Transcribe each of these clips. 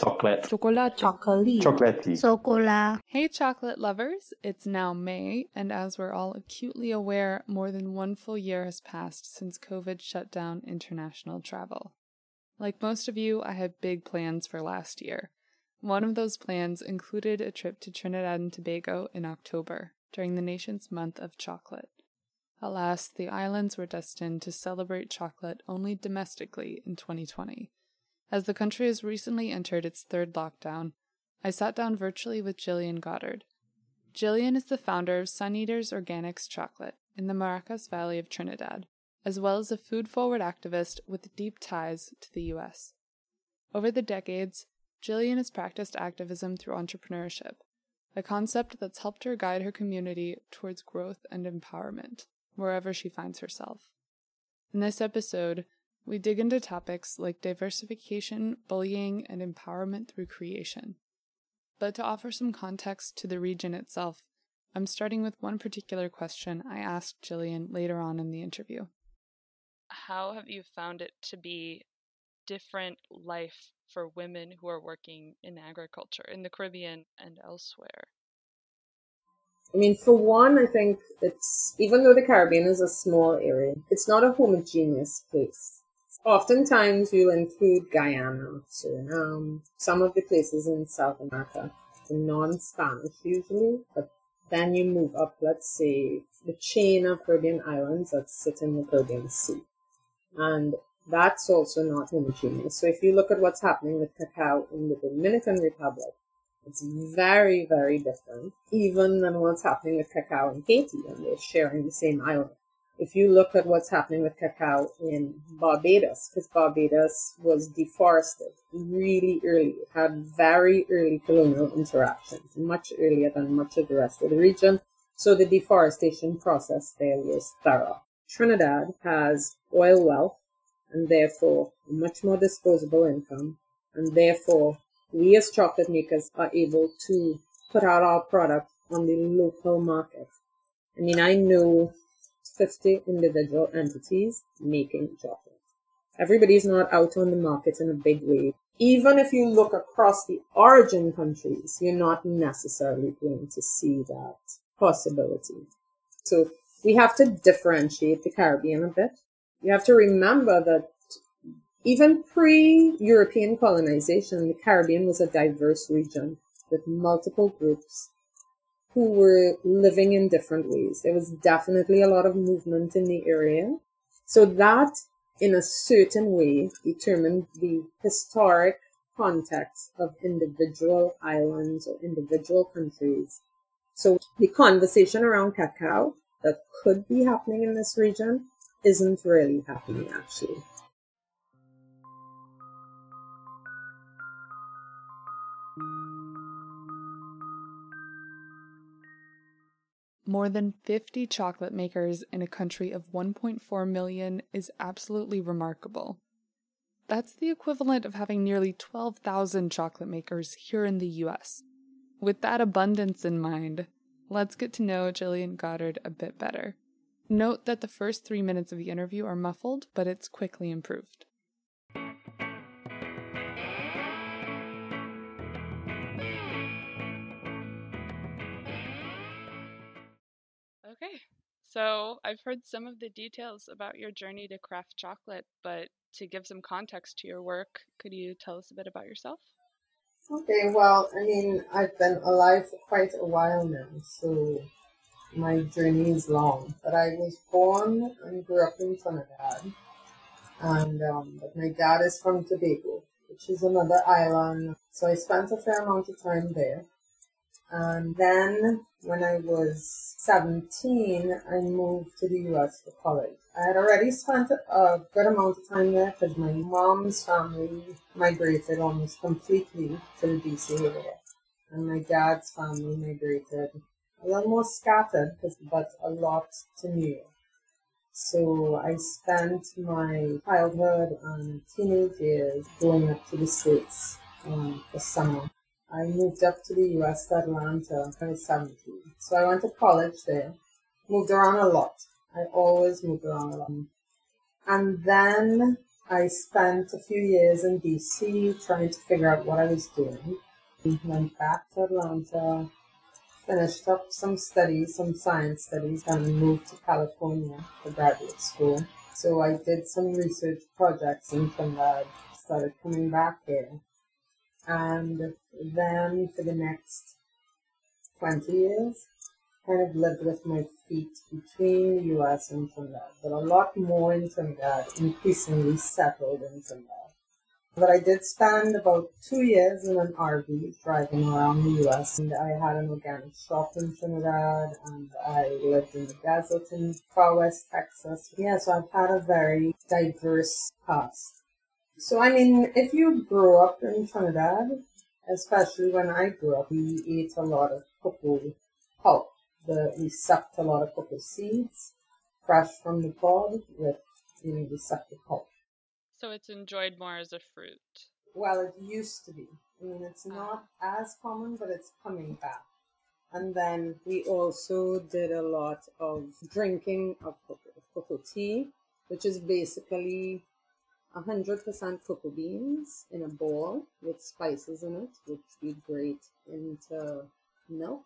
Chocolate. Chocolate. Chocolate. Chocolate. Chocolatey. Socola. Hey, chocolate lovers! It's now May, and as we're all acutely aware, more than one full year has passed since COVID shut down international travel. Like most of you, I had big plans for last year. One of those plans included a trip to Trinidad and Tobago in October, during the nation's month of chocolate. Alas, the islands were destined to celebrate chocolate only domestically in 2020. As the country has recently entered its third lockdown, I sat down virtually with Jillian Goddard. Jillian is the founder of Sun Eaters Organics Chocolate in the Maracas Valley of Trinidad, as well as a food forward activist with deep ties to the U.S. Over the decades, Jillian has practiced activism through entrepreneurship, a concept that's helped her guide her community towards growth and empowerment, wherever she finds herself. In this episode, we dig into topics like diversification, bullying, and empowerment through creation. But to offer some context to the region itself, I'm starting with one particular question I asked Jillian later on in the interview. How have you found it to be different life for women who are working in agriculture in the Caribbean and elsewhere? I mean, for one, I think it's, even though the Caribbean is a small area, it's not a homogeneous place. Oftentimes, you'll include Guyana, Suriname, some of the places in South America, non Spanish usually, but then you move up, let's say, the chain of Caribbean islands that sit in the Caribbean Sea. And that's also not homogeneous. So if you look at what's happening with cacao in the Dominican Republic, it's very, very different, even than what's happening with cacao in Haiti, and they're sharing the same island if you look at what's happening with cacao in Barbados, because Barbados was deforested really early, it had very early colonial interactions, much earlier than much of the rest of the region. So the deforestation process there was thorough. Trinidad has oil wealth and therefore much more disposable income, and therefore we as chocolate makers are able to put out our product on the local market. I mean, I know 50 individual entities making chocolate. Everybody's not out on the market in a big way. Even if you look across the origin countries, you're not necessarily going to see that possibility. So we have to differentiate the Caribbean a bit. You have to remember that even pre-European colonization, the Caribbean was a diverse region with multiple groups who were living in different ways. There was definitely a lot of movement in the area. So that, in a certain way, determined the historic context of individual islands or individual countries. So the conversation around cacao that could be happening in this region isn't really happening actually. More than 50 chocolate makers in a country of 1.4 million is absolutely remarkable. That's the equivalent of having nearly 12,000 chocolate makers here in the US. With that abundance in mind, let's get to know Jillian Goddard a bit better. Note that the first three minutes of the interview are muffled, but it's quickly improved. So I've heard some of the details about your journey to craft chocolate, but to give some context to your work, could you tell us a bit about yourself? Okay, well, I mean, I've been alive for quite a while now, so my journey is long. But I was born and grew up in Trinidad, and um, but my dad is from Tobago, which is another island. So I spent a fair amount of time there. And then when I was 17, I moved to the US for college. I had already spent a good amount of time there because my mom's family migrated almost completely to the DC area. And my dad's family migrated a little more scattered, but a lot to New York. So I spent my childhood and teenage years going up to the States um, for summer. I moved up to the US to Atlanta when I was 17. So I went to college there, moved around a lot. I always moved around a lot. And then I spent a few years in DC trying to figure out what I was doing. Went back to Atlanta, finished up some studies, some science studies, and moved to California for graduate school. So I did some research projects in Trinidad, started coming back here. And then for the next 20 years, kind of lived with my feet between the US and Trinidad, but a lot more in Trinidad, increasingly settled in Trinidad. But I did spend about two years in an RV driving around the US, and I had an organic shop in Trinidad, and I lived in the desert in far west Texas. Yeah, so I've had a very diverse past. So, I mean, if you grew up in Trinidad, especially when I grew up, we ate a lot of cocoa pulp. The, we sucked a lot of cocoa seeds fresh from the pod with, you know, we sucked the pulp. So it's enjoyed more as a fruit. Well, it used to be. I mean, it's ah. not as common, but it's coming back. And then we also did a lot of drinking of cocoa, cocoa tea, which is basically 100% cocoa beans in a bowl with spices in it, which we grate into milk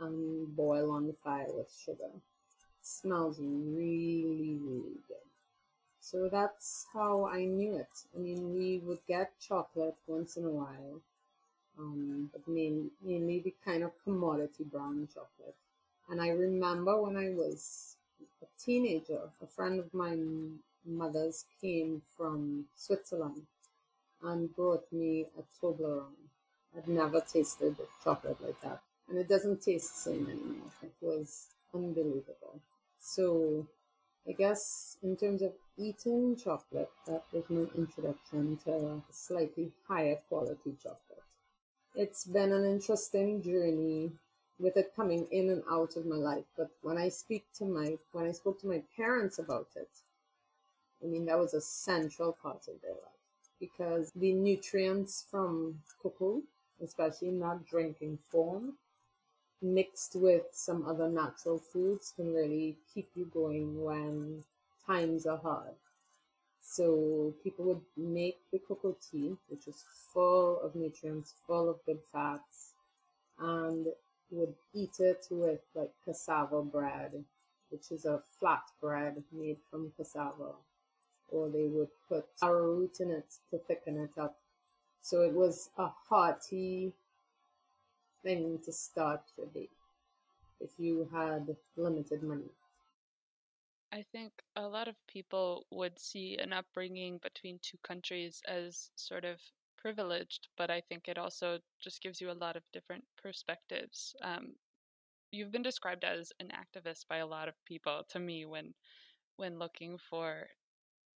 and boil on the fire with sugar. It smells really, really good. So that's how I knew it. I mean, we would get chocolate once in a while, um, but mainly, the kind of commodity brown chocolate. And I remember when I was a teenager, a friend of my mother's came from Switzerland and brought me a Toblerone. I'd never tasted chocolate like that. And it doesn't taste the same anymore. It was unbelievable. So I guess in terms of eating chocolate, that was my introduction to slightly higher quality chocolate. It's been an interesting journey with it coming in and out of my life. But when I speak to my when I spoke to my parents about it, I mean that was a central part of their life because the nutrients from cocoa, especially in that drinking form, mixed with some other natural foods can really keep you going when times are hard. So people would make the cocoa tea, which is full of nutrients, full of good fats, and would eat it with like cassava bread, which is a flat bread made from cassava. Or they would put arrowroot in it to thicken it up. So it was a hearty thing to start your day if you had limited money. I think a lot of people would see an upbringing between two countries as sort of privileged, but I think it also just gives you a lot of different perspectives. Um, you've been described as an activist by a lot of people to me when when looking for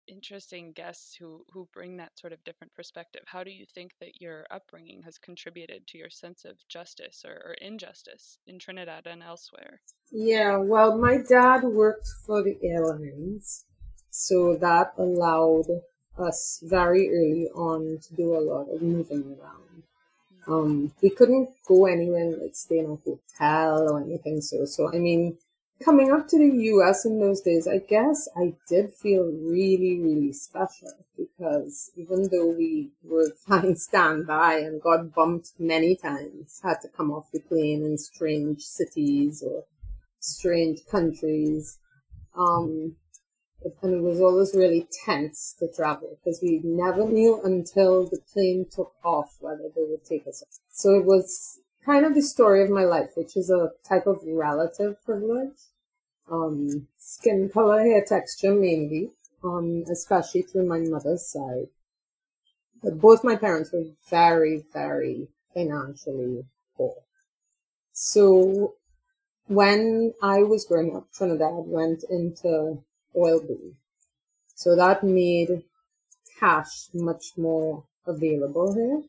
interesting guests who who bring that sort of different perspective. How do you think that your upbringing has contributed to your sense of justice or, or injustice in Trinidad and elsewhere? Yeah, well, my dad worked for the airlines, so that allowed us very early on to do a lot of moving around. Um, we couldn't go anywhere like stay in a hotel or anything. So, so I mean, coming up to the US in those days, I guess I did feel really, really special because even though we were flying standby and got bumped many times, had to come off the plane in strange cities or strange countries, um, and it was always really tense to travel because we never knew until the plane took off whether they would take us. So it was kind of the story of my life, which is a type of relative privilege. Um, skin color, hair texture mainly, um, especially through my mother's side. But both my parents were very, very financially poor. So when I was growing up, Trinidad went into oil boom. So that made cash much more available here.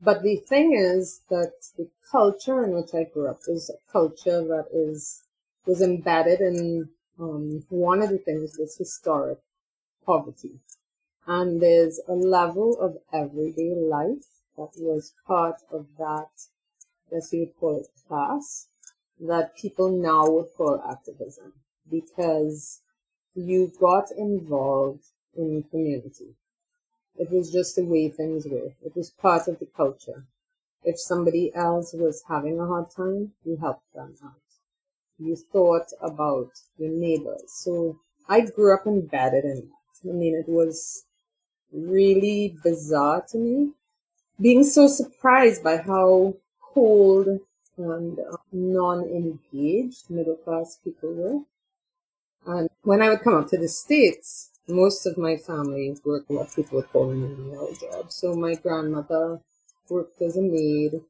But the thing is that the culture in which I grew up is a culture that is was embedded in um, one of the things was historic poverty. And there's a level of everyday life that was part of that, as you would call it, class, that people now would call activism because you got involved in community. It was just the way things were. It was part of the culture. If somebody else was having a hard time, you helped them out. You thought about your neighbors. So I grew up embedded in that. I mean, it was really bizarre to me being so surprised by how cold and uh, non-engaged middle class people were. And when I would come up to the States, most of my family worked what people would call menial jobs. So my grandmother worked as a maid,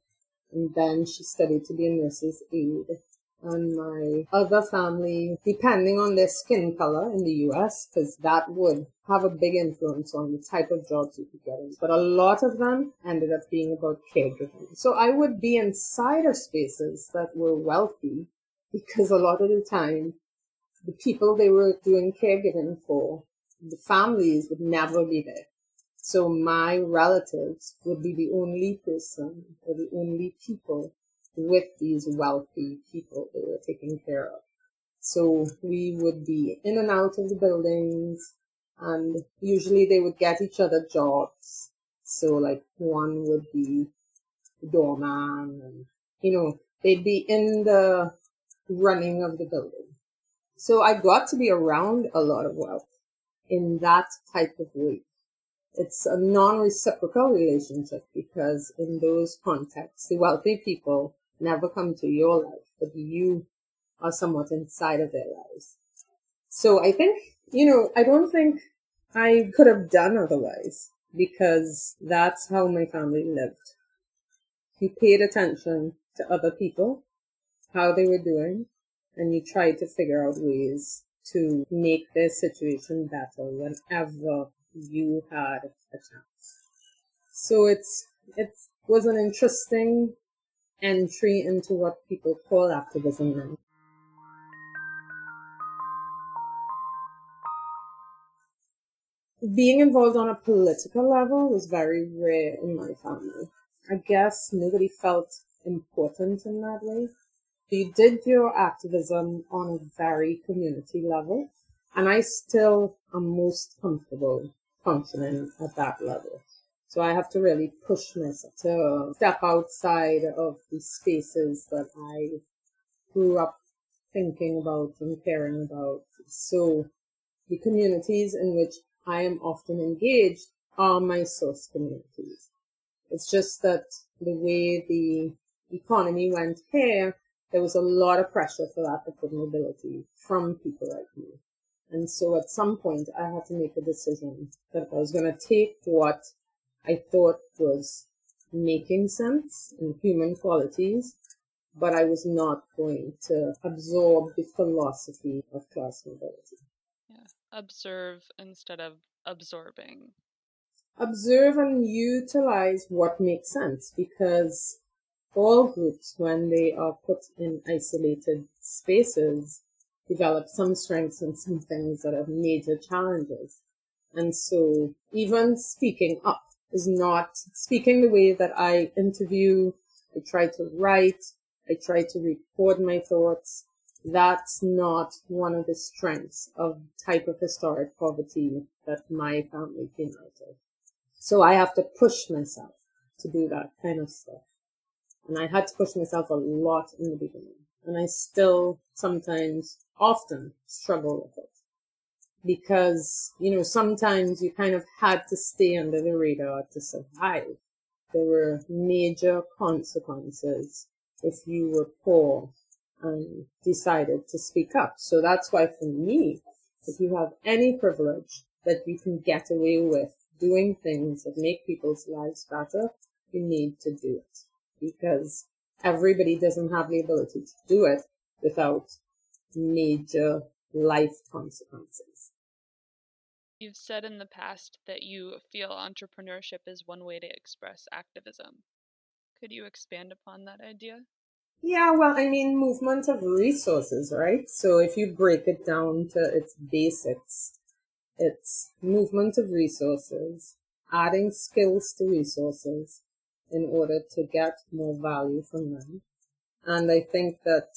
and then she studied to be a nurse's aide and my other family, depending on their skin color in the US, because that would have a big influence on the type of jobs you could get in. But a lot of them ended up being about caregiving. So I would be inside of spaces that were wealthy because a lot of the time, the people they were doing caregiving for, the families would never be there. So my relatives would be the only person or the only people with these wealthy people they were taking care of. So we would be in and out of the buildings and usually they would get each other jobs. So like one would be doorman and, you know, they'd be in the running of the building. So I got to be around a lot of wealth in that type of way. It's a non-reciprocal relationship because in those contexts, the wealthy people never come to your life, but you are somewhat inside of their lives. So I think, you know, I don't think I could have done otherwise because that's how my family lived. You paid attention to other people, how they were doing, and you tried to figure out ways to make their situation better whenever you had a chance. So it's, it was an interesting entry into what people call activism now. Being involved on a political level was very rare in my family. I guess nobody felt important in that way. You did your activism on a very community level, and I still am most comfortable functioning at that level. So I have to really push myself to step outside of the spaces that I grew up thinking about and caring about. So the communities in which I am often engaged are my source communities. It's just that the way the economy went here, there was a lot of pressure for that upward mobility from people like me. And so at some point I had to make a decision that I was going to take what I thought was making sense in human qualities, but I was not going to absorb the philosophy of class mobility. Yeah, observe instead of absorbing. Observe and utilize what makes sense because all groups, when they are put in isolated spaces, develop some strengths and some things that are major challenges. And so even speaking up is not speaking the way that I interview. I try to write. I try to record my thoughts. That's not one of the strengths of type of historic poverty that my family came out of. So I have to push myself to do that kind of stuff. And I had to push myself a lot in the beginning. And I still sometimes often struggle with it because, you know, sometimes you kind of had to stay under the radar to survive. There were major consequences if you were poor and decided to speak up. So that's why for me, if you have any privilege that you can get away with doing things that make people's lives better, you need to do it because everybody doesn't have the ability to do it without major life consequences. You've said in the past that you feel entrepreneurship is one way to express activism. Could you expand upon that idea? Yeah, well, I mean, movement of resources, right? So if you break it down to its basics, it's movement of resources, adding skills to resources in order to get more value from them. And I think that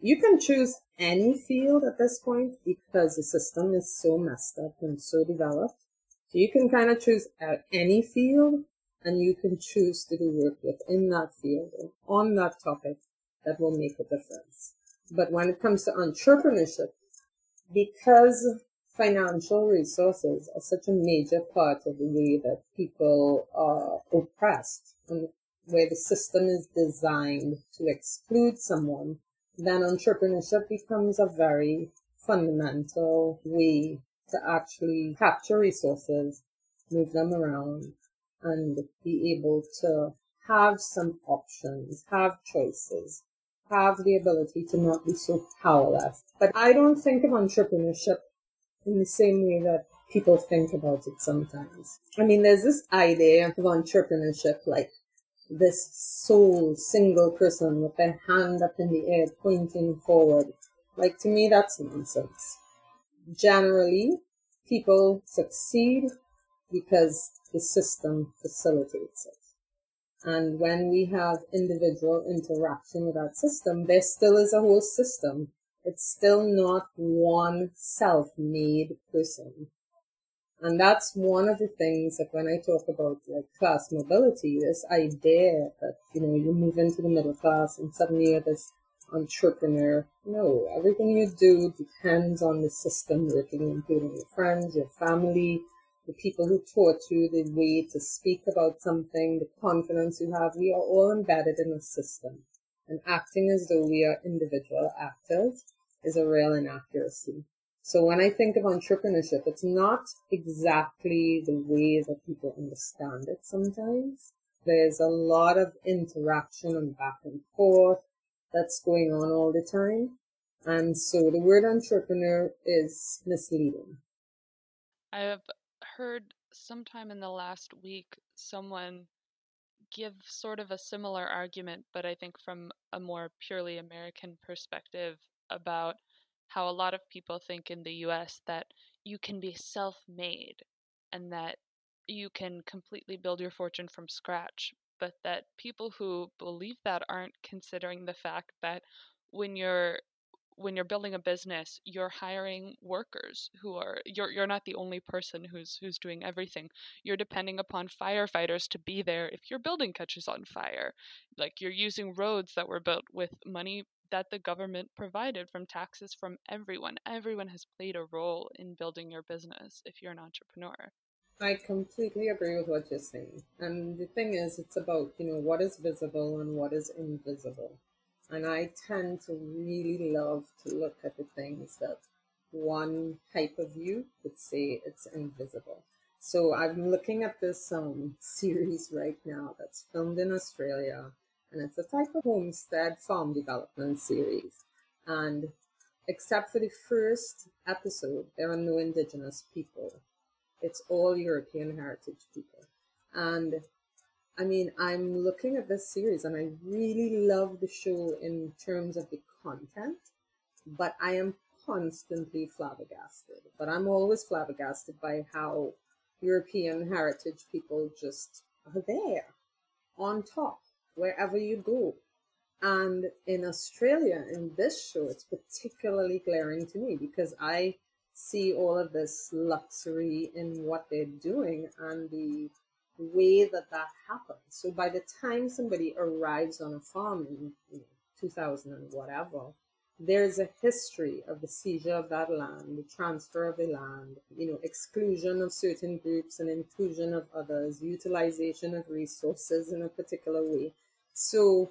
you can choose any field at this point because the system is so messed up and so developed So You can kind of choose any field and you can choose to do work within that field and on that topic that will make a difference. But when it comes to entrepreneurship, because financial resources are such a major part of the way that people are oppressed where the system is designed to exclude someone, then entrepreneurship becomes a very fundamental way to actually capture resources, move them around, and be able to have some options, have choices, have the ability to not be so powerless. But I don't think of entrepreneurship in the same way that people think about it sometimes. I mean, there's this idea of entrepreneurship like this sole single person with their hand up in the air pointing forward. Like to me, that's nonsense. Generally, people succeed because the system facilitates it. And when we have individual interaction with that system, there still is a whole system. It's still not one self-made person. And that's one of the things that when I talk about like class mobility, this idea that, you know, you move into the middle class and suddenly you're this entrepreneur. No, everything you do depends on the system working, including your friends, your family, the people who taught you the way to speak about something, the confidence you have, we are all embedded in a system. And acting as though we are individual actors is a real inaccuracy. So when I think of entrepreneurship, it's not exactly the way that people understand it sometimes. There's a lot of interaction and back and forth that's going on all the time. And so the word entrepreneur is misleading. I have heard sometime in the last week someone give sort of a similar argument, but I think from a more purely American perspective about how a lot of people think in the US that you can be self made and that you can completely build your fortune from scratch, but that people who believe that aren't considering the fact that when you're when you're building a business, you're hiring workers who are you're you're not the only person who's who's doing everything. You're depending upon firefighters to be there if your building catches on fire. Like you're using roads that were built with money that the government provided from taxes from everyone. Everyone has played a role in building your business if you're an entrepreneur. I completely agree with what you're saying. And the thing is, it's about, you know, what is visible and what is invisible. And I tend to really love to look at the things that one type of view would say it's invisible. So I'm looking at this um, series right now that's filmed in Australia, and it's a type of homestead farm development series. And except for the first episode, there are no indigenous people. It's all European heritage people. And I mean, I'm looking at this series and I really love the show in terms of the content, but I am constantly flabbergasted. But I'm always flabbergasted by how European heritage people just are there on top wherever you go. And in Australia, in this show, it's particularly glaring to me because I see all of this luxury in what they're doing and the way that that happens. So by the time somebody arrives on a farm in you know, 2000 and whatever, there's a history of the seizure of that land, the transfer of the land, you know, exclusion of certain groups and inclusion of others, utilization of resources in a particular way. So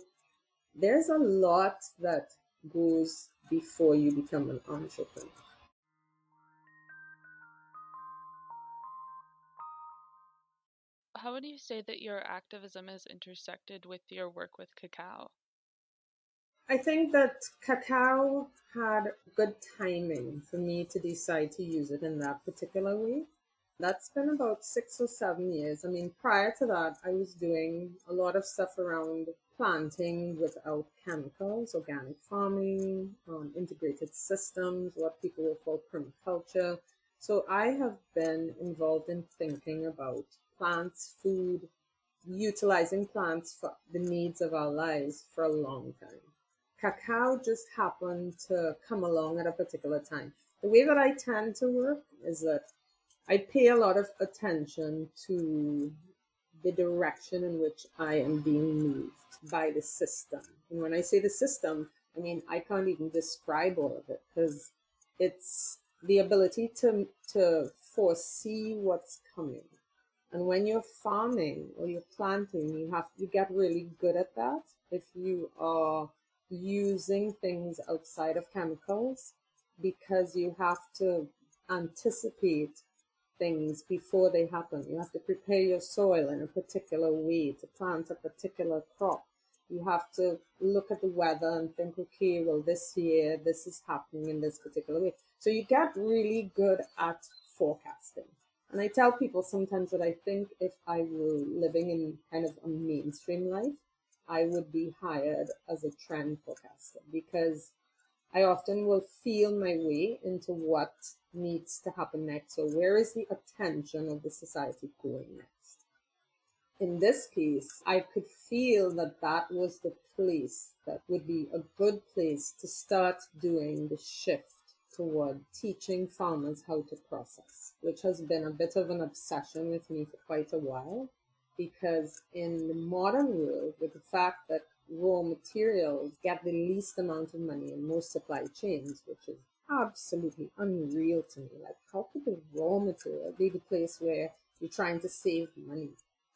there's a lot that goes before you become an entrepreneur. how would you say that your activism has intersected with your work with cacao? I think that cacao had good timing for me to decide to use it in that particular way. That's been about six or seven years. I mean, prior to that, I was doing a lot of stuff around planting without chemicals, organic farming, um, integrated systems, what people would call permaculture. So I have been involved in thinking about plants, food, utilizing plants for the needs of our lives for a long time. Cacao just happened to come along at a particular time. The way that I tend to work is that I pay a lot of attention to the direction in which I am being moved by the system. And when I say the system, I mean I can't even describe all of it because it's the ability to to foresee what's coming. And when you're farming or you're planting, you have you get really good at that if you are using things outside of chemicals because you have to anticipate things before they happen. You have to prepare your soil in a particular way to plant a particular crop. You have to look at the weather and think, okay, well, this year this is happening in this particular way. So you get really good at forecasting. And I tell people sometimes that I think if I were living in kind of a mainstream life, I would be hired as a trend forecaster because I often will feel my way into what needs to happen next. So, where is the attention of the society going next? In this case, I could feel that that was the place that would be a good place to start doing the shift toward teaching farmers how to process, which has been a bit of an obsession with me for quite a while. Because in the modern world, with the fact that raw materials get the least amount of money in most supply chains, which is absolutely unreal to me. Like, how could the raw material be the place where you're trying to save money?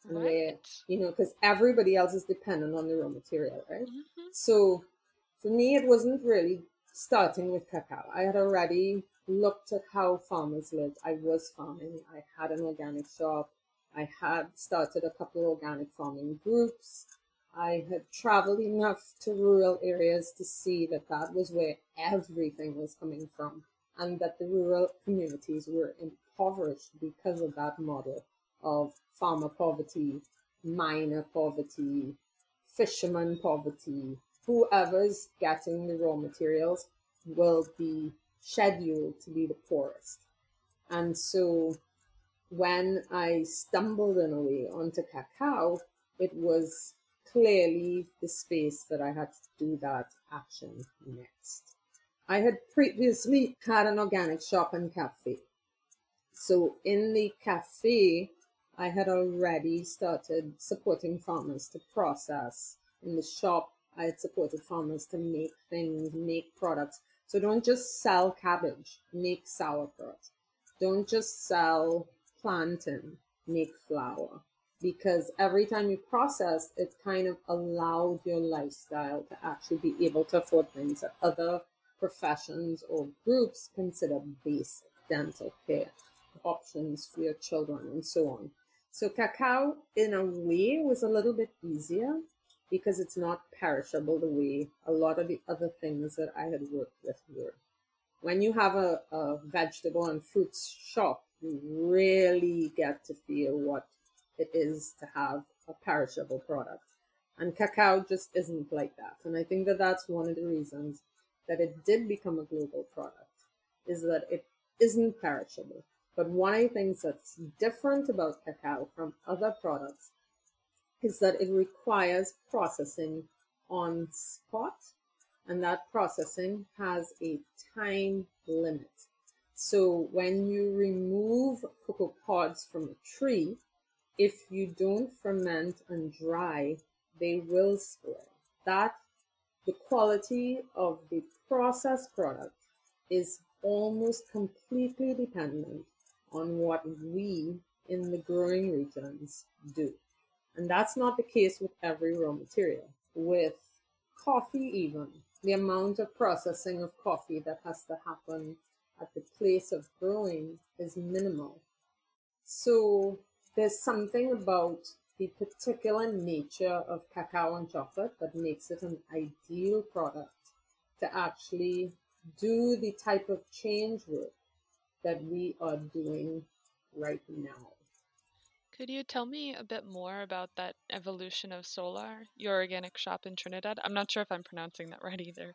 And right. where, you know, because everybody else is dependent on the raw material, right? Mm-hmm. So for me, it wasn't really starting with cacao. I had already looked at how farmers lived. I was farming, I had an organic shop, I had started a couple of organic farming groups. I had traveled enough to rural areas to see that that was where everything was coming from, and that the rural communities were impoverished because of that model of farmer poverty, miner poverty, fisherman poverty. Whoever's getting the raw materials will be scheduled to be the poorest. And so when I stumbled in a way onto cacao, it was clearly the space that I had to do that action next. I had previously had an organic shop and cafe. So in the cafe, I had already started supporting farmers to process. In the shop, I had supported farmers to make things, make products. So don't just sell cabbage, make sauerkraut. Don't just sell plantain, make flour because every time you process, it kind of allowed your lifestyle to actually be able to afford things that other professions or groups consider basic dental care options for your children and so on. So cacao, in a way, was a little bit easier because it's not perishable the way a lot of the other things that I had worked with were. When you have a, a vegetable and fruit shop, you really get to feel what it is to have a perishable product. And cacao just isn't like that. And I think that that's one of the reasons that it did become a global product is that it isn't perishable. But one of the things that's different about cacao from other products is that it requires processing on spot, and that processing has a time limit. So when you remove cocoa pods from a tree, if you don't ferment and dry, they will spoil. That the quality of the processed product is almost completely dependent on what we in the growing regions do. And that's not the case with every raw material. With coffee, even, the amount of processing of coffee that has to happen at the place of growing is minimal. So there's something about the particular nature of cacao and chocolate that makes it an ideal product to actually do the type of change work that we are doing right now. Could you tell me a bit more about that evolution of Solar, your organic shop in Trinidad? I'm not sure if I'm pronouncing that right either.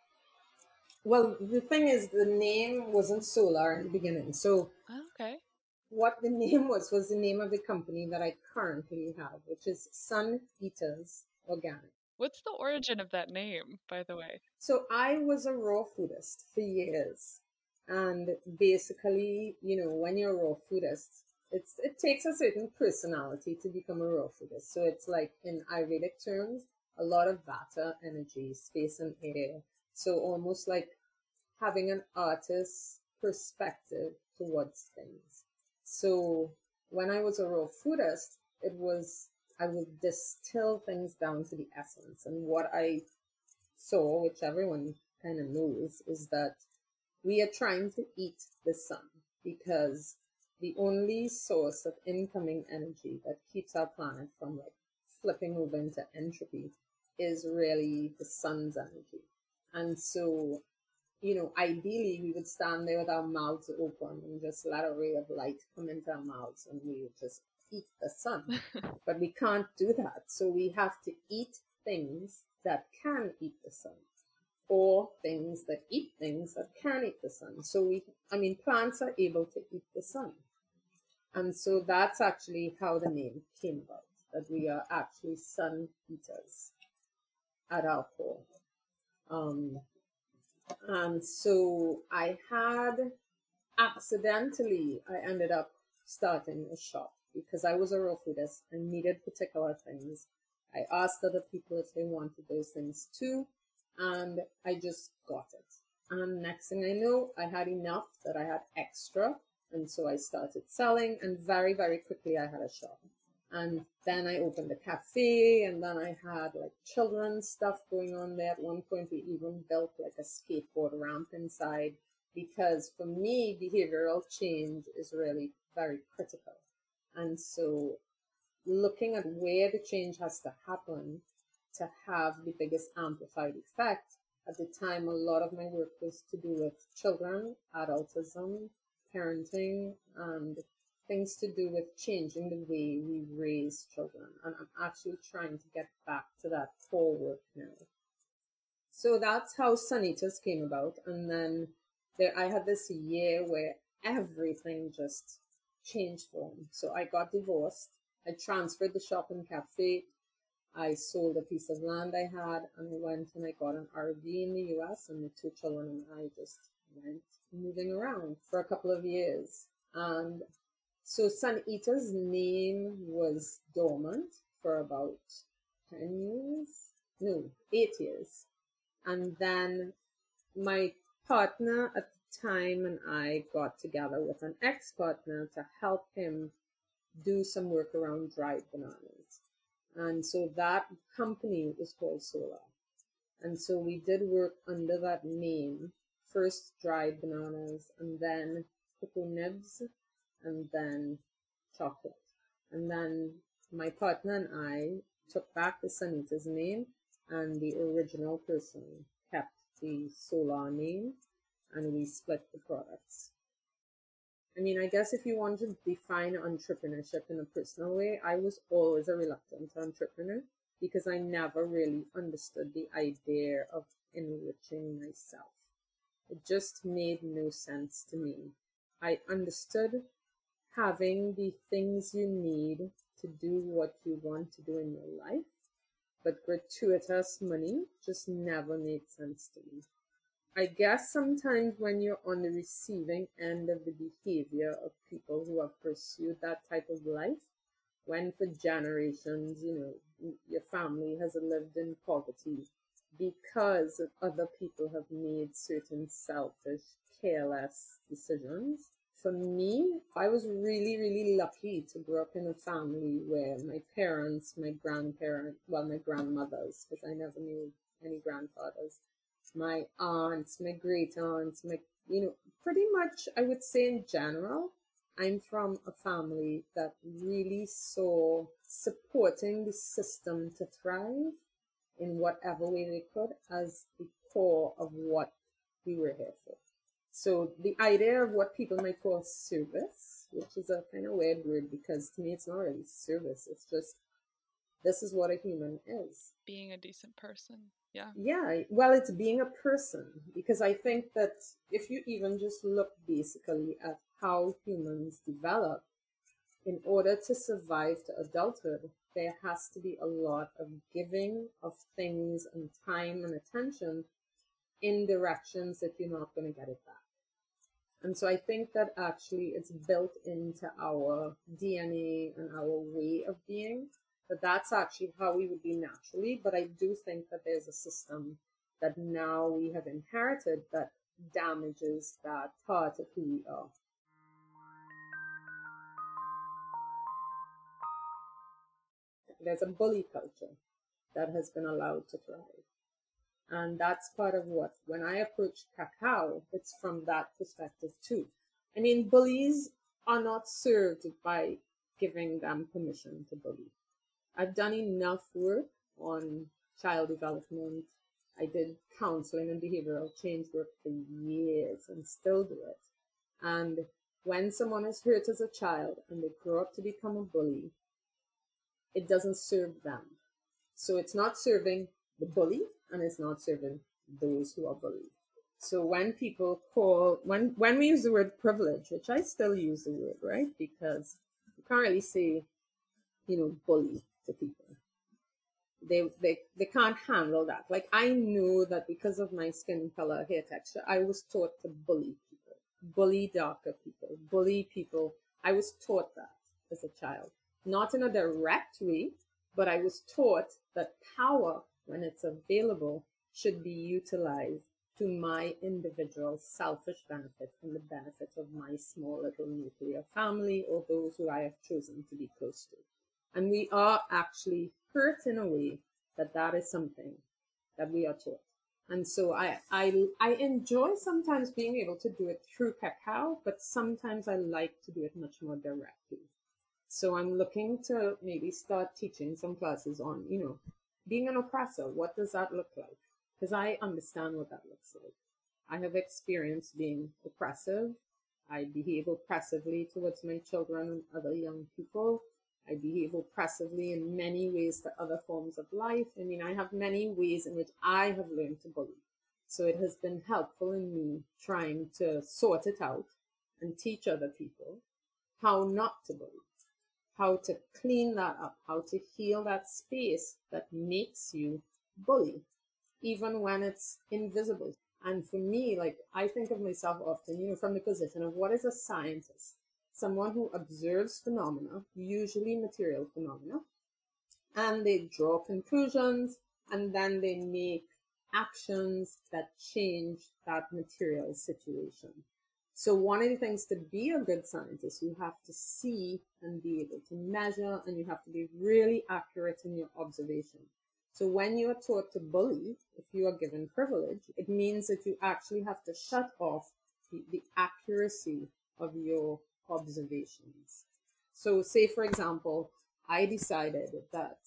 Well, the thing is, the name wasn't Solar in the beginning. So, oh, okay what the name was was the name of the company that I currently have, which is Sun Eaters Organic. What's the origin of that name, by the way? So I was a raw foodist for years. And basically, you know, when you're a raw foodist, it's it takes a certain personality to become a raw foodist. So it's like in Ayurvedic terms, a lot of vata energy, space and air. So almost like having an artist's perspective towards things. So when I was a raw foodist, it was I would distill things down to the essence. And what I saw, which everyone kind of knows, is that we are trying to eat the sun because the only source of incoming energy that keeps our planet from like flipping over into entropy is really the sun's energy. And so, you know, ideally we would stand there with our mouths open and just let a ray of light come into our mouths and we would just eat the sun. but we can't do that. So we have to eat things that can eat the sun or things that eat things that can eat the sun. So we, I mean, plants are able to eat the sun. And so that's actually how the name came about, that we are actually sun eaters at our core. Um, and so I had accidentally, I ended up starting a shop because I was a raw foodist and needed particular things. I asked other people if they wanted those things too, and I just got it. And next thing I know, I had enough that I had extra, and so I started selling, and very, very quickly I had a shop. And then I opened a cafe, and then I had like children's stuff going on there. At one point, we even built like a skateboard ramp inside because for me, behavioral change is really very critical. And so looking at where the change has to happen to have the biggest amplified effect, at the time, a lot of my work was to do with children, adultism, parenting, and things to do with changing the way we raise children. And I'm actually trying to get back to that core work now. So that's how Sun Eaters came about. And then there, I had this year where everything just changed for me. So I got divorced. I transferred the shop and cafe. I sold a piece of land I had and I went and I got an RV in the US and the two children and I just went moving around for a couple of years. And so Sun Eater's name was dormant for about 10 years. No, eight years. And then my partner at the time and I got together with an ex-partner to help him do some work around dried bananas. And so that company was called Solar. And so we did work under that name, first dried bananas and then cocoa nibs and then chocolate. And then my partner and I took back the Sun Eaters name and the original person kept the Solar name and we split the products. I mean, I guess if you want to define entrepreneurship in a personal way, I was always a reluctant entrepreneur because I never really understood the idea of enriching myself. It just made no sense to me. I understood having the things you need to do what you want to do in your life, but gratuitous money just never made sense to me. I guess sometimes when you're on the receiving end of the behavior of people who have pursued that type of life, when for generations, you know, your family has lived in poverty because other people have made certain selfish, careless decisions. For me, I was really, really lucky to grow up in a family where my parents, my grandparents, well, my grandmothers, because I never knew any grandfathers, my aunts, my great aunts, my, you know, pretty much I would say in general, I'm from a family that really saw supporting the system to thrive in whatever way they could as the core of what we were here for. So the idea of what people might call service, which is a kind of weird word because to me it's not really service, it's just this is what a human is. Being a decent person yeah yeah well it's being a person because i think that if you even just look basically at how humans develop in order to survive to adulthood there has to be a lot of giving of things and time and attention in directions that you're not going to get it back And so I think that actually it's built into our DNA and our way of being, that that's actually how we would be naturally. But I do think that there's a system that now we have inherited that damages that part of who we are. There's a bully culture that has been allowed to thrive. And that's part of what, when I approach cacao, it's from that perspective too. I mean, bullies are not served by giving them permission to bully. I've done enough work on child development. I did counseling and behavioral change work for years and still do it. And when someone is hurt as a child and they grow up to become a bully, it doesn't serve them. So it's not serving the bully and it's not serving those who are bullied. So when people call, when, when we use the word privilege, which I still use the word, right? Because you can't really say, you know, bully to people. They, they, they can't handle that. Like I know that because of my skin color, hair texture, I was taught to bully people, bully darker people, bully people. I was taught that as a child, not in a direct way, but I was taught that power when it's available, should be utilized to my individual selfish benefit and the benefit of my small little nuclear family or those who I have chosen to be close to. And we are actually hurt in a way that that is something that we are taught. And so I, I, I enjoy sometimes being able to do it through cacao, but sometimes I like to do it much more directly. So I'm looking to maybe start teaching some classes on, you know, being an oppressor, what does that look like? Because I understand what that looks like. I have experienced being oppressive. I behave oppressively towards my children and other young people. I behave oppressively in many ways to other forms of life. I mean, I have many ways in which I have learned to bully. So it has been helpful in me trying to sort it out and teach other people how not to bully how to clean that up, how to heal that space that makes you bully, even when it's invisible. And for me, like, I think of myself often, you know, from the position of what is a scientist? Someone who observes phenomena, usually material phenomena, and they draw conclusions and then they make actions that change that material situation. So one of the things to be a good scientist, you have to see and be able to measure and you have to be really accurate in your observation. So when you are taught to bully, if you are given privilege, it means that you actually have to shut off the, the accuracy of your observations. So say, for example, I decided that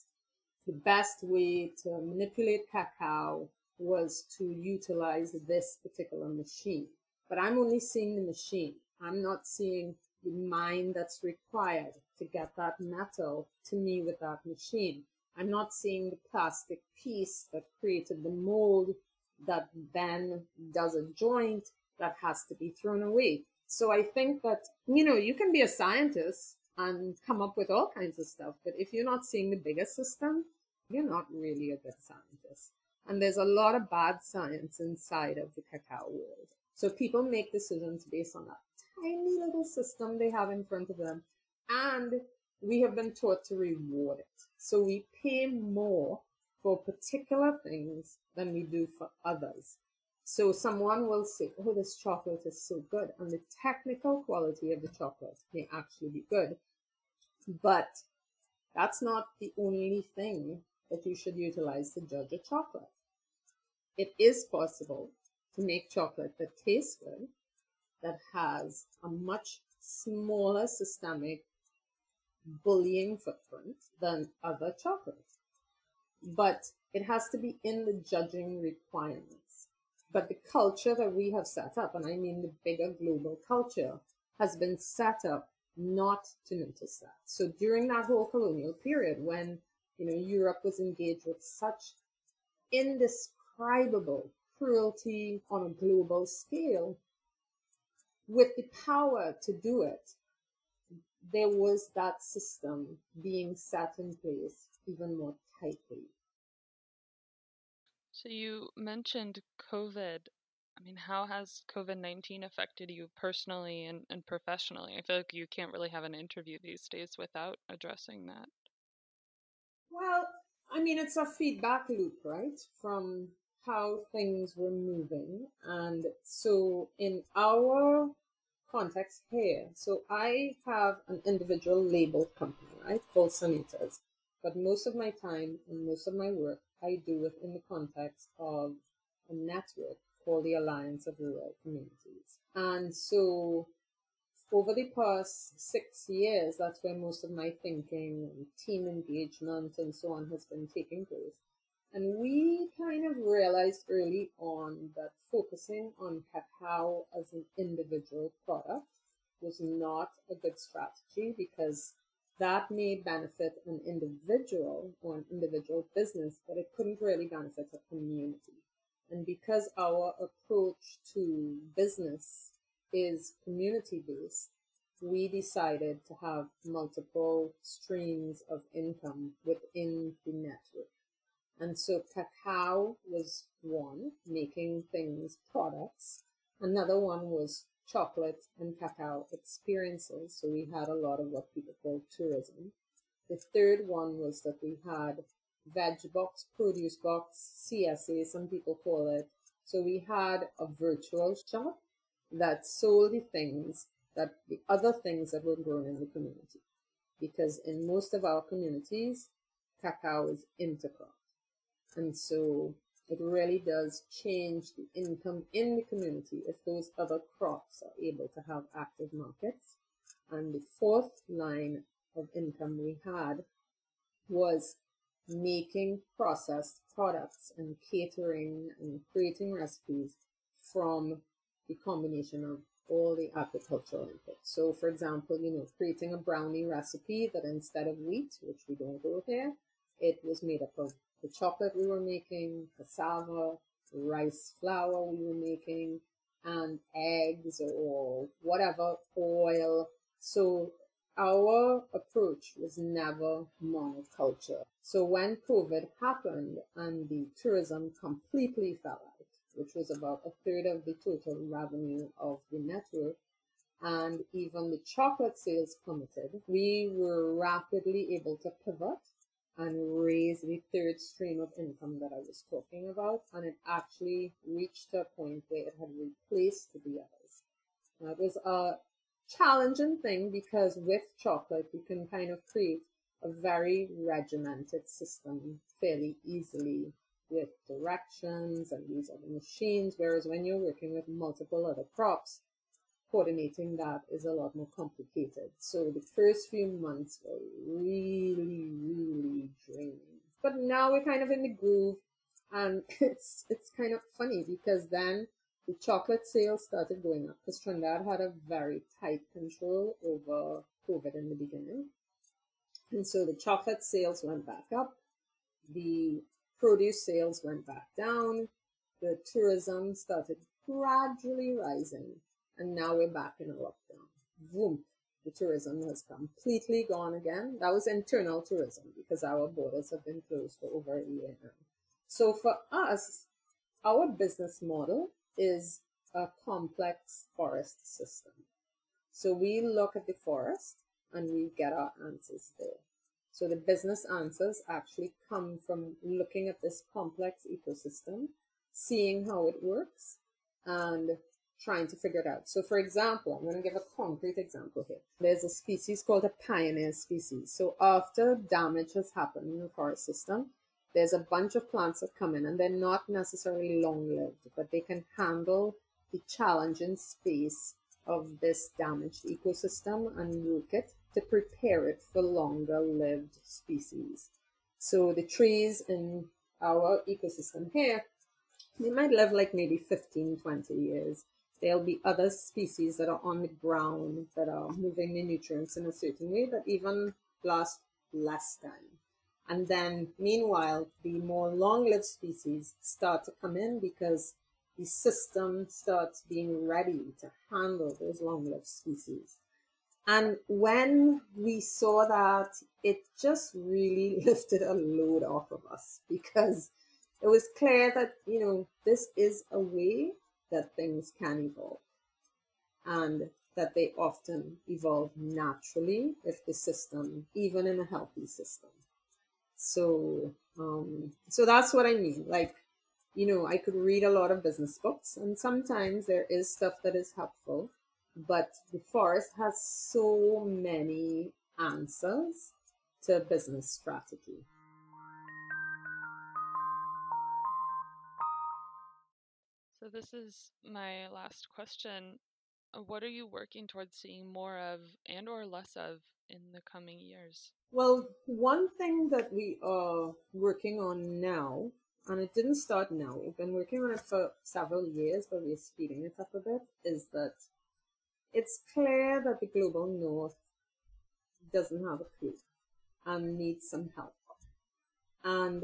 the best way to manipulate cacao was to utilize this particular machine but I'm only seeing the machine. I'm not seeing the mind that's required to get that metal to me with that machine. I'm not seeing the plastic piece that created the mold that then does a joint that has to be thrown away. So I think that, you know, you can be a scientist and come up with all kinds of stuff, but if you're not seeing the bigger system, you're not really a good scientist. And there's a lot of bad science inside of the cacao world. So people make decisions based on that tiny little system they have in front of them. And we have been taught to reward it. So we pay more for particular things than we do for others. So someone will say, oh, this chocolate is so good. And the technical quality of the chocolate may actually be good. But that's not the only thing that you should utilize to judge a chocolate. It is possible to make chocolate that tastes good, that has a much smaller systemic bullying footprint than other chocolates. But it has to be in the judging requirements. But the culture that we have set up, and I mean the bigger global culture, has been set up not to notice that. So during that whole colonial period, when you know Europe was engaged with such indescribable cruelty on a global scale, with the power to do it, there was that system being set in place even more tightly. So you mentioned COVID I mean, how has COVID 19 affected you personally and, and professionally? I feel like you can't really have an interview these days without addressing that. Well, I mean, it's a feedback loop, right? From how things were moving. And so in our context here, so I have an individual labeled company, right, called Sun Eaters. But most of my time and most of my work, I do it in the context of a network called the Alliance of Rural Communities. And so over the past six years, that's where most of my thinking and team engagement and so on has been taking place. And we kind of realized early on that focusing on cacao as an individual product was not a good strategy because that may benefit an individual or an individual business, but it couldn't really benefit a community. And because our approach to business is community based, we decided to have multiple streams of income within the network. And so cacao was one, making things products. Another one was chocolate and cacao experiences. So we had a lot of what people call tourism. The third one was that we had veg box, produce box, CSA, some people call it. So we had a virtual shop that sold the things that the other things that were grown in the community. Because in most of our communities, cacao is intercrop. And so it really does change the income in the community if those other crops are able to have active markets. And the fourth line of income we had was making processed products and catering and creating recipes from the combination of all the agricultural inputs. So, for example, you know, creating a brownie recipe that instead of wheat, which we don't grow here, it was made up of the chocolate we were making, cassava, rice flour we were making, and eggs or whatever, oil. So our approach was never monoculture. So when COVID happened and the tourism completely fell out, which was about a third of the total revenue of the network, and even the chocolate sales plummeted, we were rapidly able to pivot and raise the third stream of income that I was talking about. And it actually reached a point where it had replaced the others. Now, it was a challenging thing because with chocolate, you can kind of create a very regimented system fairly easily with directions and these other machines. Whereas when you're working with multiple other crops, coordinating that is a lot more complicated. So the first few months were really, really draining. But now we're kind of in the groove and it's it's kind of funny because then the chocolate sales started going up because Trinidad had a very tight control over COVID in the beginning. And so the chocolate sales went back up, the produce sales went back down, the tourism started gradually rising, and now we're back in a lockdown. Boom. The tourism has completely gone again. That was internal tourism because our borders have been closed for over a year now. So for us, our business model is a complex forest system. So we look at the forest and we get our answers there. So the business answers actually come from looking at this complex ecosystem, seeing how it works, and trying to figure it out. So, for example, I'm going to give a concrete example here. There's a species called a pioneer species. So, after damage has happened in the forest system, there's a bunch of plants that come in and they're not necessarily long lived, but they can handle the challenging space of this damaged ecosystem and work it to prepare it for longer lived species. So, the trees in our ecosystem here, they might live like maybe 15, 20 years there'll be other species that are on the ground that are moving the nutrients in a certain way that even last less time. And then, meanwhile, the more long lived species start to come in because the system starts being ready to handle those long lived species. And when we saw that, it just really lifted a load off of us because it was clear that, you know, this is a way that things can evolve and that they often evolve naturally if the system, even in a healthy system. So, um, so that's what I mean. Like, you know, I could read a lot of business books, and sometimes there is stuff that is helpful, but the forest has so many answers to business strategy. So, this is my last question. Uh, What are you working towards seeing more of and or less of in the coming years? Well, one thing that we are working on now, and it didn't start now, we've been working on it for several years, but we're speeding it up a bit, is that it's clear that the global north doesn't have a clue and needs some help. And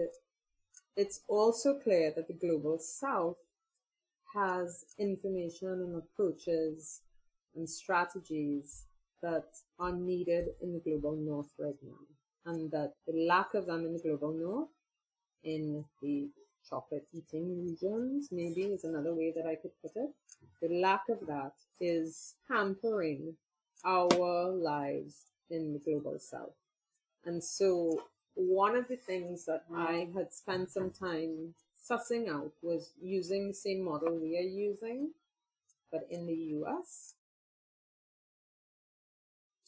it's also clear that the global south has information and approaches and strategies that are needed in the global north right now. And that the lack of them in the global north, in the chocolate eating regions, maybe is another way that I could put it. The lack of that is hampering our lives in the global south. And so one of the things that I had spent some time sussing out was using the same model we are using, but in the US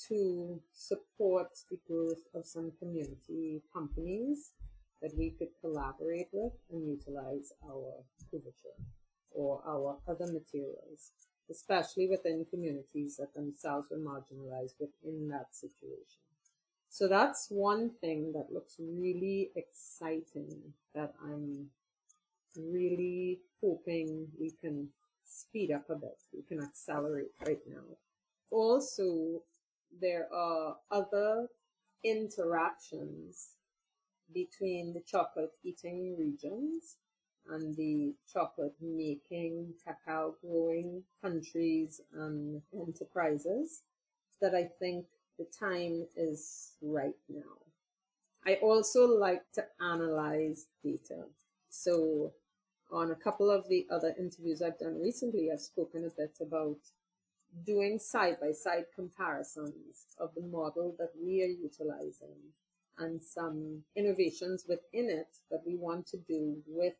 to support the growth of some community companies that we could collaborate with and utilize our couverture or our other materials, especially within communities that themselves were marginalized within that situation. So that's one thing that looks really exciting that I'm really hoping we can speed up a bit. We can accelerate right now. Also, there are other interactions between the chocolate eating regions and the chocolate making, cacao growing countries and enterprises that I think the time is right now. I also like to analyze data. So on a couple of the other interviews I've done recently, I've spoken a bit about doing side by side comparisons of the model that we are utilizing and some innovations within it that we want to do with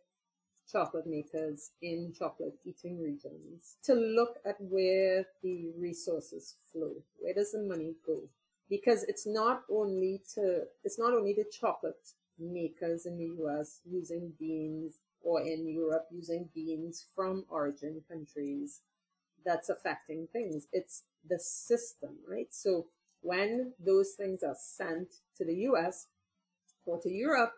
chocolate makers in chocolate eating regions to look at where the resources flow. Where does the money go? Because it's not only to, it's not only the chocolate makers in the US using beans or in Europe using beans from origin countries that's affecting things. It's the system, right? So when those things are sent to the US or to Europe,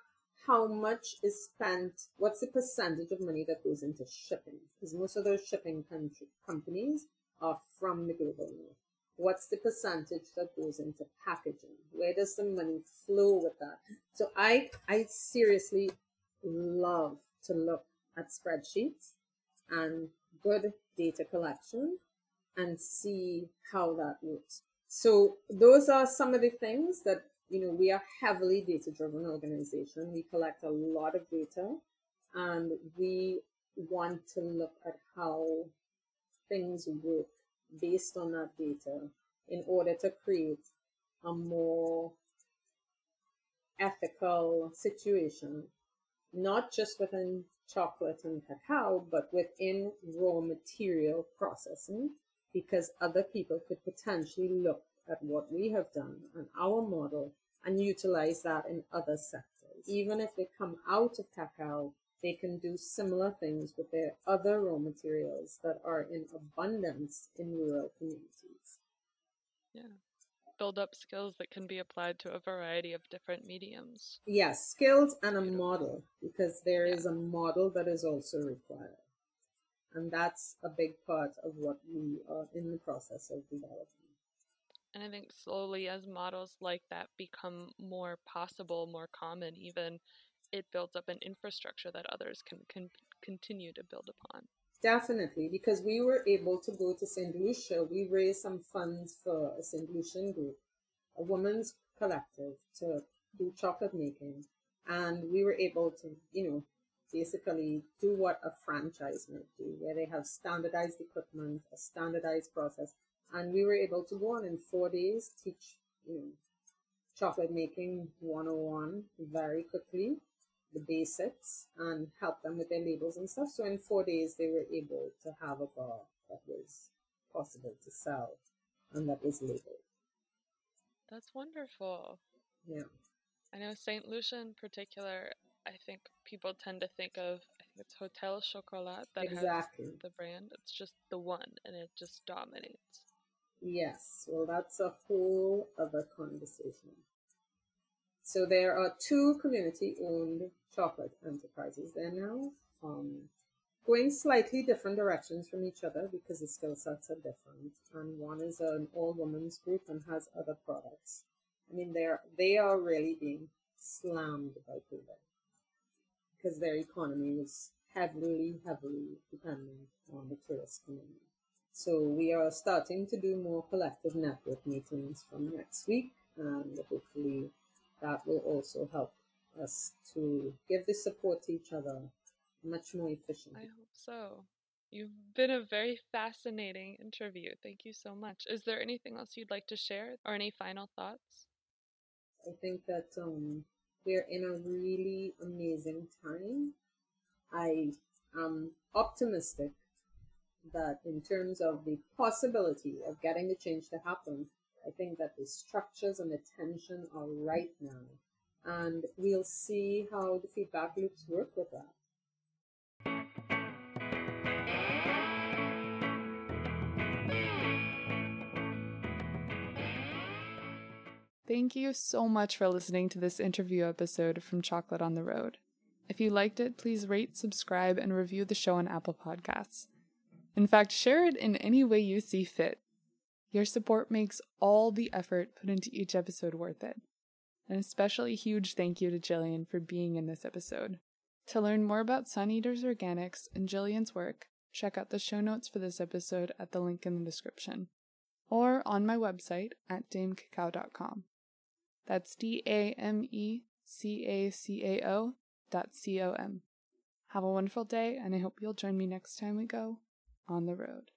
how much is spent? What's the percentage of money that goes into shipping? Because most of those shipping country, companies are from the global north. What's the percentage that goes into packaging? Where does the money flow with that? So I, I seriously love to look at spreadsheets and good data collection and see how that works. So those are some of the things that, you know, we are heavily data driven organization. We collect a lot of data and we want to look at how things work based on that data in order to create a more ethical situation, not just within chocolate and cacao, but within raw material processing, because other people could potentially look at what we have done and our model and utilize that in other sectors. Even if they come out of cacao, they can do similar things with their other raw materials that are in abundance in rural communities. Yeah. Build up skills that can be applied to a variety of different mediums. Yes, skills and a model, because there is a model that is also required. And that's a big part of what we are in the process of developing. And I think slowly, as models like that become more possible, more common, even, it builds up an infrastructure that others can, can continue to build upon. Definitely, because we were able to go to St. Lucia. We raised some funds for a St. Lucian group, a women's collective to do chocolate making. And we were able to, you know, basically do what a franchise might do, where they have standardized equipment, a standardized process. And we were able to go on in four days, teach you know, chocolate making 101 very quickly, the basics, and help them with their labels and stuff. So in four days, they were able to have a bar that was possible to sell and that was labeled. That's wonderful. Yeah. I know St. Lucia in particular, I think people tend to think of, I think it's Hotel Chocolat that exactly. has the brand. It's just the one and it just dominates. Yes, well, that's a whole other conversation. So there are two community-owned chocolate enterprises there now, um, going slightly different directions from each other because the skill sets are different. And one is an all-women's group and has other products. I mean, they're they are really being slammed by COVID because their economy was heavily, heavily dependent on the tourist community. So we are starting to do more collective network meetings from next week, and hopefully that will also help us to give the support to each other much more efficiently. I hope so. You've been a very fascinating interview. Thank you so much. Is there anything else you'd like to share or any final thoughts? I think that um, we're in a really amazing time. I am optimistic that in terms of the possibility of getting the change to happen, I think that the structures and the tension are right now. And we'll see how the feedback loops work with that. Thank you so much for listening to this interview episode from Chocolate on the Road. If you liked it, please rate, subscribe, and review the show on Apple Podcasts. In fact, share it in any way you see fit. Your support makes all the effort put into each episode worth it. An especially huge thank you to Jillian for being in this episode. To learn more about Sun Eaters Organics and Jillian's work, check out the show notes for this episode at the link in the description, or on my website at damecacao.com. That's D A M E C A C A O dot C O M. Have a wonderful day, and I hope you'll join me next time we go on the road.